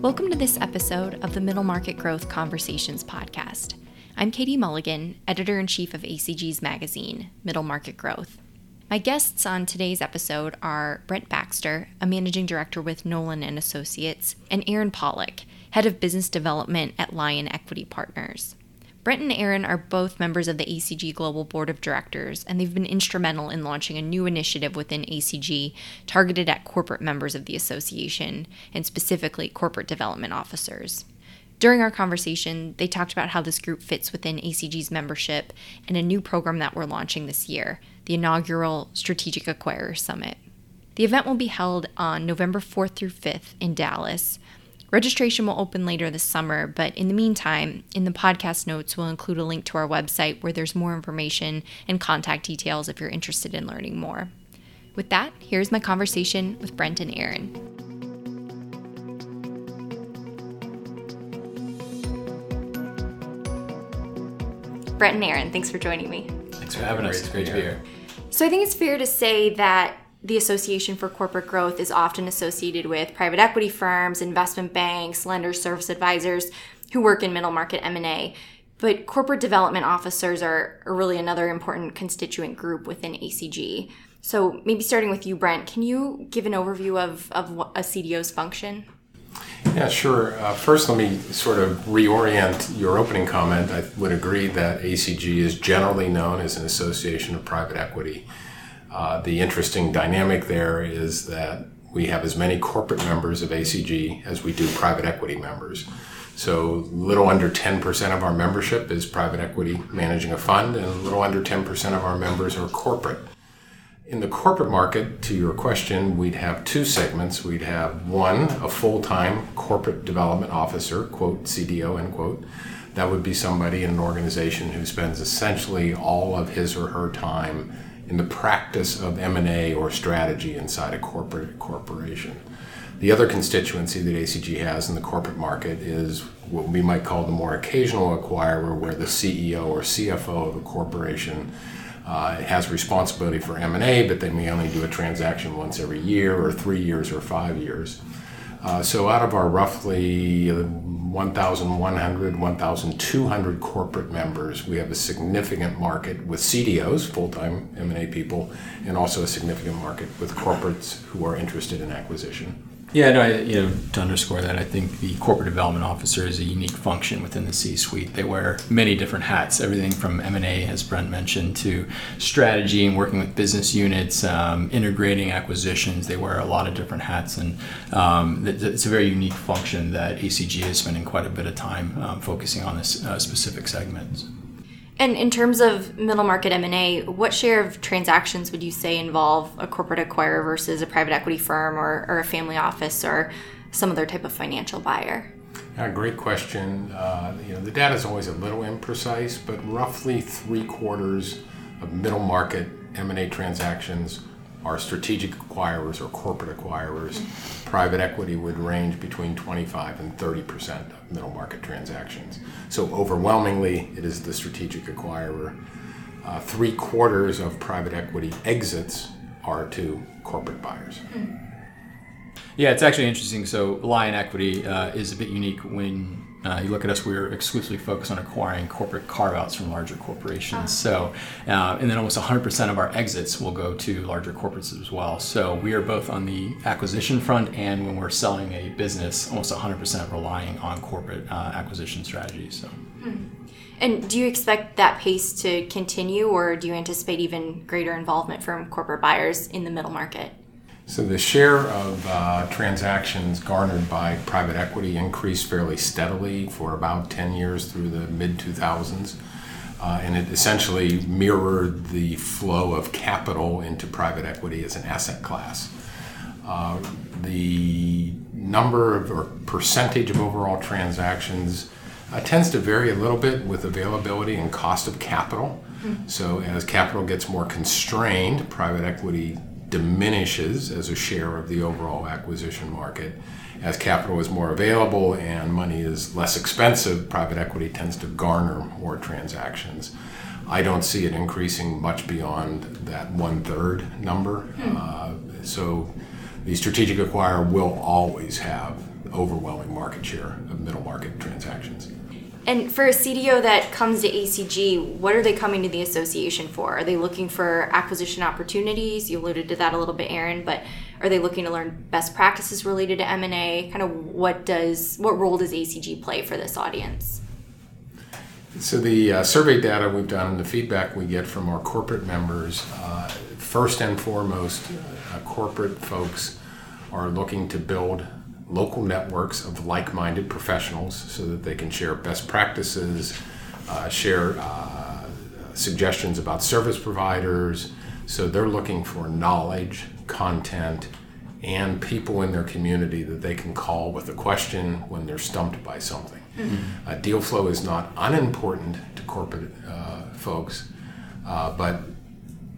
Welcome to this episode of the Middle Market Growth Conversations podcast. I'm Katie Mulligan, editor in chief of ACG's magazine, Middle Market Growth. My guests on today's episode are Brent Baxter, a managing director with Nolan and Associates, and Aaron Pollock, head of business development at Lion Equity Partners. Brent and Aaron are both members of the ACG Global Board of Directors, and they've been instrumental in launching a new initiative within ACG targeted at corporate members of the association, and specifically corporate development officers. During our conversation, they talked about how this group fits within ACG's membership and a new program that we're launching this year, the inaugural Strategic Acquirer Summit. The event will be held on November 4th through 5th in Dallas. Registration will open later this summer, but in the meantime, in the podcast notes, we'll include a link to our website where there's more information and contact details if you're interested in learning more. With that, here's my conversation with Brent and Aaron. Brent and Aaron, thanks for joining me. Thanks for having us. It's great to be here. So I think it's fair to say that the Association for Corporate Growth is often associated with private equity firms, investment banks, lenders, service advisors who work in middle market M&A. But corporate development officers are, really another important constituent group within ACG. So maybe starting with you, Brent, can you give an overview of, of a CDO's function? Yeah, sure. Uh, first, let me sort of reorient your opening comment. I would agree that ACG is generally known as an association of private equity uh, the interesting dynamic there is that we have as many corporate members of ACG as we do private equity members. So, little under 10% of our membership is private equity managing a fund, and a little under 10% of our members are corporate. In the corporate market, to your question, we'd have two segments. We'd have one, a full time corporate development officer, quote, CDO, end quote. That would be somebody in an organization who spends essentially all of his or her time in the practice of M&A or strategy inside a corporate corporation. The other constituency that ACG has in the corporate market is what we might call the more occasional acquirer, where the CEO or CFO of a corporation uh, has responsibility for M&A, but they may only do a transaction once every year, or three years, or five years. Uh, so, out of our roughly 1,100, 1,200 corporate members. We have a significant market with CDOs, full-time M&A people, and also a significant market with corporates who are interested in acquisition. Yeah, no, I, you know, to underscore that, I think the corporate development officer is a unique function within the C-suite. They wear many different hats, everything from M&A, as Brent mentioned, to strategy and working with business units, um, integrating acquisitions. They wear a lot of different hats, and um, it's a very unique function that ACG is spending quite a bit of time um, focusing on this uh, specific segment. And in terms of middle market M&A, what share of transactions would you say involve a corporate acquirer versus a private equity firm or, or a family office or some other type of financial buyer? Yeah, great question. Uh, you know, the data is always a little imprecise, but roughly three quarters of middle market M&A transactions are strategic acquirers or corporate acquirers. Private equity would range between 25 and 30 percent of middle market transactions. So overwhelmingly, it is the strategic acquirer. Uh, three quarters of private equity exits are to corporate buyers. Yeah, it's actually interesting. So Lion Equity uh, is a bit unique when uh, you look at us, we're exclusively focused on acquiring corporate carve outs from larger corporations. Ah. So, uh, and then almost 100% of our exits will go to larger corporates as well. So, we are both on the acquisition front and when we're selling a business, almost 100% relying on corporate uh, acquisition strategies. So. Hmm. And do you expect that pace to continue, or do you anticipate even greater involvement from corporate buyers in the middle market? So the share of uh, transactions garnered by private equity increased fairly steadily for about 10 years through the mid 2000s. Uh, and it essentially mirrored the flow of capital into private equity as an asset class. Uh, the number of, or percentage of overall transactions uh, tends to vary a little bit with availability and cost of capital. Mm-hmm. So, as capital gets more constrained, private equity diminishes as a share of the overall acquisition market. As capital is more available and money is less expensive, private equity tends to garner more transactions. I don't see it increasing much beyond that one third number. Hmm. Uh, so the strategic acquirer will always have overwhelming market share of middle market transactions. And for a CDO that comes to ACG, what are they coming to the association for? Are they looking for acquisition opportunities? You alluded to that a little bit, Aaron, but are they looking to learn best practices related to M&A? Kind of what does what role does ACG play for this audience? So the uh, survey data we've done and the feedback we get from our corporate members, uh, first and foremost, uh, corporate folks are looking to build local networks of like-minded professionals so that they can share best practices, uh, share uh, suggestions about service providers. So they're looking for knowledge, content, and people in their community that they can call with a question when they're stumped by something. Mm-hmm. Uh, deal flow is not unimportant to corporate uh, folks, uh, but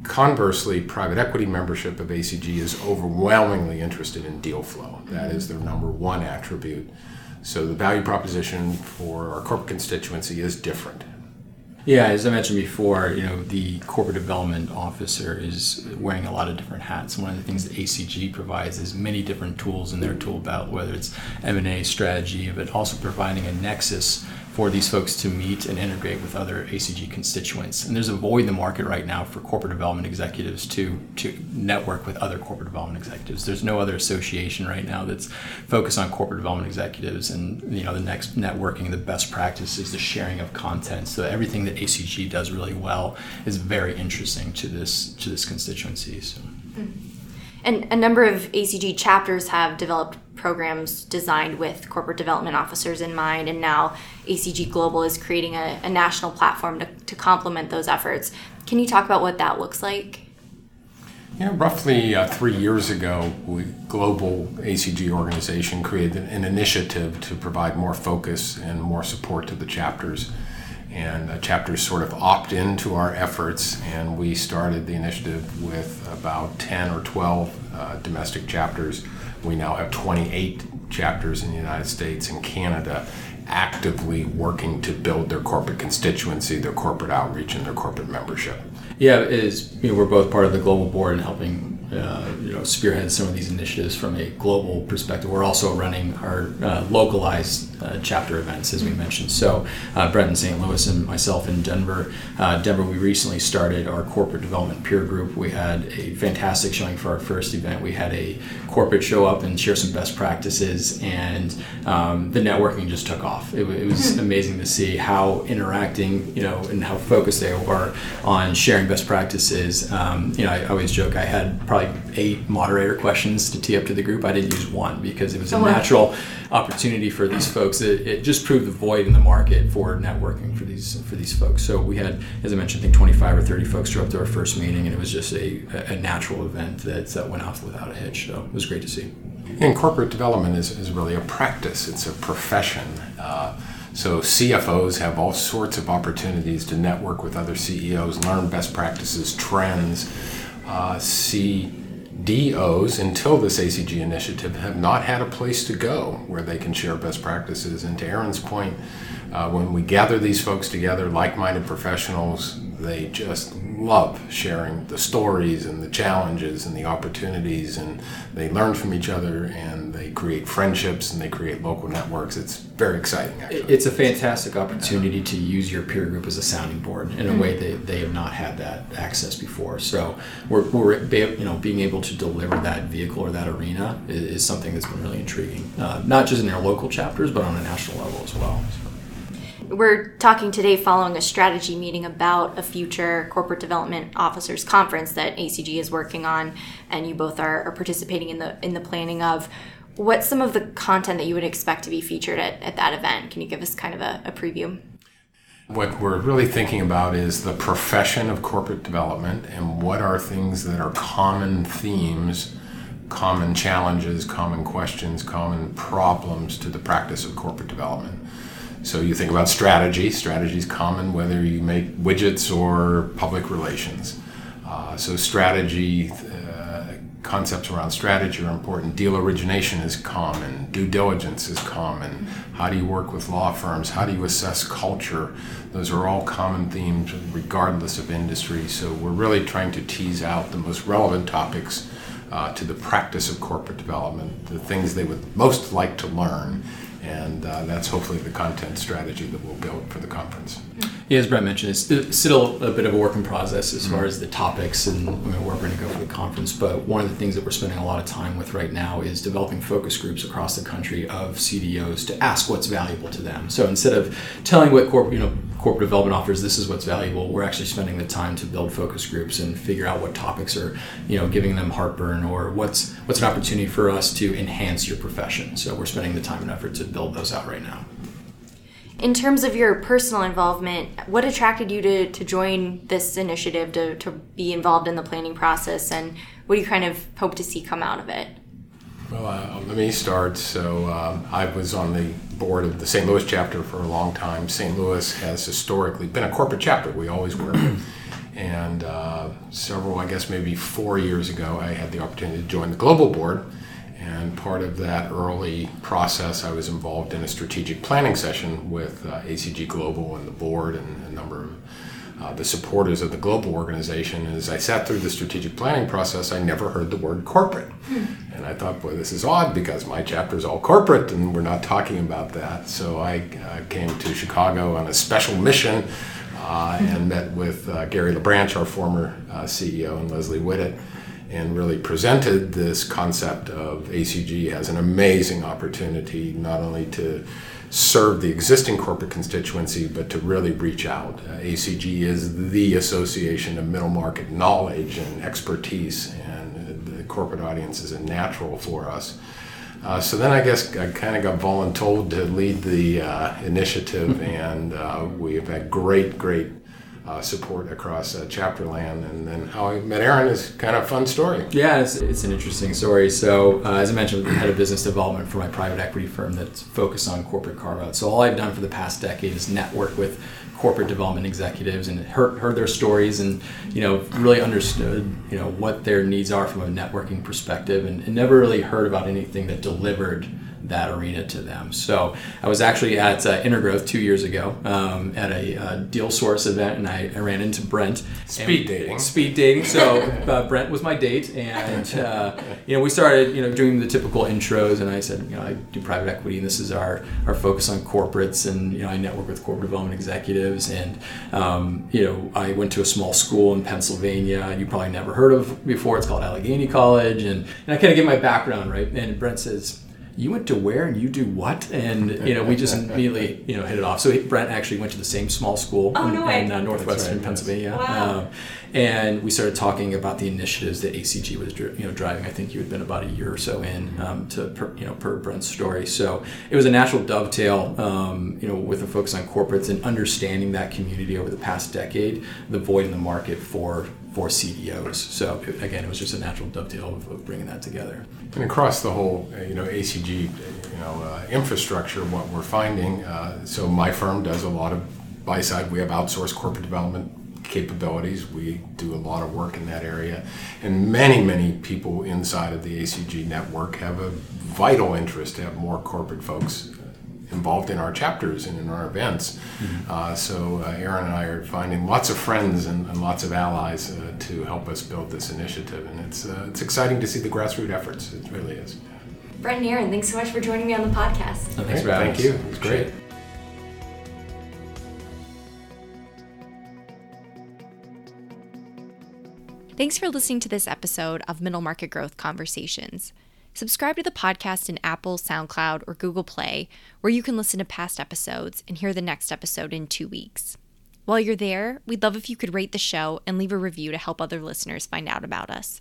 conversely, private equity membership of ACG is overwhelmingly interested in deal flow. That is their number one attribute. So the value proposition for our corporate constituency is different. Yeah, as I mentioned before, you know, the corporate development officer is wearing a lot of different hats. One of the things that ACG provides is many different tools in their tool belt, whether it's M&A strategy, but also providing a nexus for these folks to meet and integrate with other ACG constituents. And there's a void in the market right now for corporate development executives to to network with other corporate development executives. There's no other association right now that's focused on corporate development executives and you know the next networking, the best practices, the sharing of content. So everything that ACG does really well is very interesting to this to this constituency. So. Mm-hmm. And a number of ACG chapters have developed programs designed with corporate development officers in mind, and now ACG Global is creating a, a national platform to, to complement those efforts. Can you talk about what that looks like? Yeah, roughly uh, three years ago, we global ACG organization created an initiative to provide more focus and more support to the chapters and uh, chapters sort of opt into our efforts and we started the initiative with about 10 or 12 uh, domestic chapters we now have 28 chapters in the united states and canada actively working to build their corporate constituency their corporate outreach and their corporate membership yeah is you know, we're both part of the global board and helping uh, you know, spearhead some of these initiatives from a global perspective. We're also running our uh, localized uh, chapter events, as we mentioned. So, uh, Brent in St. Louis and myself in Denver. Uh, Denver, we recently started our corporate development peer group. We had a fantastic showing for our first event. We had a corporate show up and share some best practices, and um, the networking just took off. It, it was hmm. amazing to see how interacting, you know, and how focused they were on sharing best practices. Um, you know, I always joke I had probably probably eight moderator questions to tee up to the group. I didn't use one because it was a oh, natural opportunity for these folks. It, it, just proved the void in the market for networking for these for these folks. So we had, as I mentioned, I think 25 or 30 folks show up to our first meeting, and it was just a, a natural event that, that went off without a hitch. So it was great to see. And corporate development is, is really a practice. It's a profession. Uh, so CFOs have all sorts of opportunities to network with other CEOs, learn best practices, trends uh, CDOs, until this ACG initiative, have not had a place to go where they can share best practices. And to Aaron's point, uh, when we gather these folks together, like minded professionals, they just love sharing the stories and the challenges and the opportunities and they learn from each other and they create friendships and they create local networks. It's very exciting actually. it's a fantastic opportunity to use your peer group as a sounding board in a way that they have not had that access before. So we're, we're you know being able to deliver that vehicle or that arena is, something that's been really intriguing uh, not just in our local chapters but on a national level as well so we're talking today following a strategy meeting about a future corporate development officers conference that ACG is working on, and you both are, are participating in the in the planning of. What's some of the content that you would expect to be featured at, at that event? Can you give us kind of a, a preview? What we're really thinking about is the profession of corporate development and what are things that are common themes, common challenges, common questions, common problems to the practice of corporate development. So you think about strategy. Strategy is common whether you make widgets or public relations. Uh, so strategy, uh, concepts around strategy are important. Deal origination is common. Due diligence is common. How do you work with law firms? How do you assess culture? Those are all common themes regardless of industry. So we're really trying to tease out the most relevant topics uh, to the practice of corporate development, the things they would most like to learn. And uh, that's hopefully the content strategy that we'll build for the conference. Yeah, as Brett mentioned, it's still a bit of a work in process as far as the topics and where we're going to go for the conference. But one of the things that we're spending a lot of time with right now is developing focus groups across the country of CDOs to ask what's valuable to them. So instead of telling what corporate, you know, corporate development offers, this is what's valuable, we're actually spending the time to build focus groups and figure out what topics are, you know, giving them heartburn or what's what's an opportunity for us to enhance your profession. So we're spending the time and effort to build those out right now. In terms of your personal involvement, what attracted you to, to join this initiative, to, to be involved in the planning process, and what do you kind of hope to see come out of it? Well, uh, let me start. So, um, I was on the board of the St. Louis chapter for a long time. St. Louis has historically been a corporate chapter, we always were. and uh, several, I guess maybe four years ago, I had the opportunity to join the global board and part of that early process, I was involved in a strategic planning session with uh, ACG Global and the board and a number of uh, the supporters of the global organization. And as I sat through the strategic planning process, I never heard the word corporate. Hmm. And I thought, boy, this is odd because my chapter is all corporate and we're not talking about that. So I uh, came to Chicago on a special mission uh, and met with uh, Gary LaBranche, our former uh, CEO, and Leslie Whitted and really presented this concept of ACG as an amazing opportunity not only to serve the existing corporate constituency but to really reach out. Uh, ACG is the association of middle market knowledge and expertise, and the corporate audience is a natural for us. Uh, so then I guess I kind of got voluntold to lead the uh, initiative, and uh, we've had great, great uh, support across uh, chapter land. And then how I met Aaron is kind of a fun story. Yeah, it's, it's an interesting story. So, uh, as I mentioned, I'm head of business development for my private equity firm that's focused on corporate carve out. So, all I've done for the past decade is network with corporate development executives and heard, heard their stories and you know really understood you know what their needs are from a networking perspective and, and never really heard about anything that delivered that arena to them. So I was actually at uh, InterGrowth two years ago um, at a uh, DealSource event, and I, I ran into Brent. Speed dating. Speed dating. So uh, Brent was my date, and uh, you know we started you know doing the typical intros, and I said you know I do private equity, and this is our our focus on corporates, and you know I network with corporate development executives, and um, you know I went to a small school in Pennsylvania you probably never heard of before. It's called Allegheny College, and and I kind of give my background right, and Brent says you went to where and you do what? And you know, we just immediately you know hit it off. So Brent actually went to the same small school oh, no in, in uh, northwestern right, Pennsylvania. Yes. Wow. Um, and we started talking about the initiatives that ACG was you know driving. I think you had been about a year or so in um, to per, you know per Brent's story. So it was a natural dovetail, um, you know, with a focus on corporates and understanding that community over the past decade, the void in the market for for CDOs. So again, it was just a natural dovetail of, of bringing that together. And across the whole, uh, you know, ACG, you know, uh, infrastructure, what we're finding. Uh, so my firm does a lot of buy side. We have outsourced corporate development capabilities. We do a lot of work in that area, and many, many people inside of the ACG network have a vital interest to have more corporate folks involved in our chapters and in our events. Mm-hmm. Uh, so uh, Aaron and I are finding lots of friends and, and lots of allies uh, to help us build this initiative, and it's uh, it's exciting to see the grassroots efforts. It really is. Brent and Aaron, thanks so much for joining me on the podcast. Oh, thanks for having me. Thank us. you. It was great. Thanks for listening to this episode of Middle Market Growth Conversations. Subscribe to the podcast in Apple, SoundCloud, or Google Play, where you can listen to past episodes and hear the next episode in two weeks. While you're there, we'd love if you could rate the show and leave a review to help other listeners find out about us.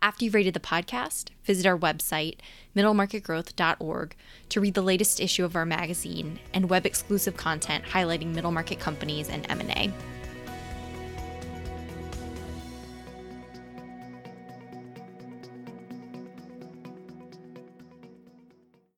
After you've rated the podcast, visit our website, middlemarketgrowth.org, to read the latest issue of our magazine and web exclusive content highlighting middle market companies and M&A.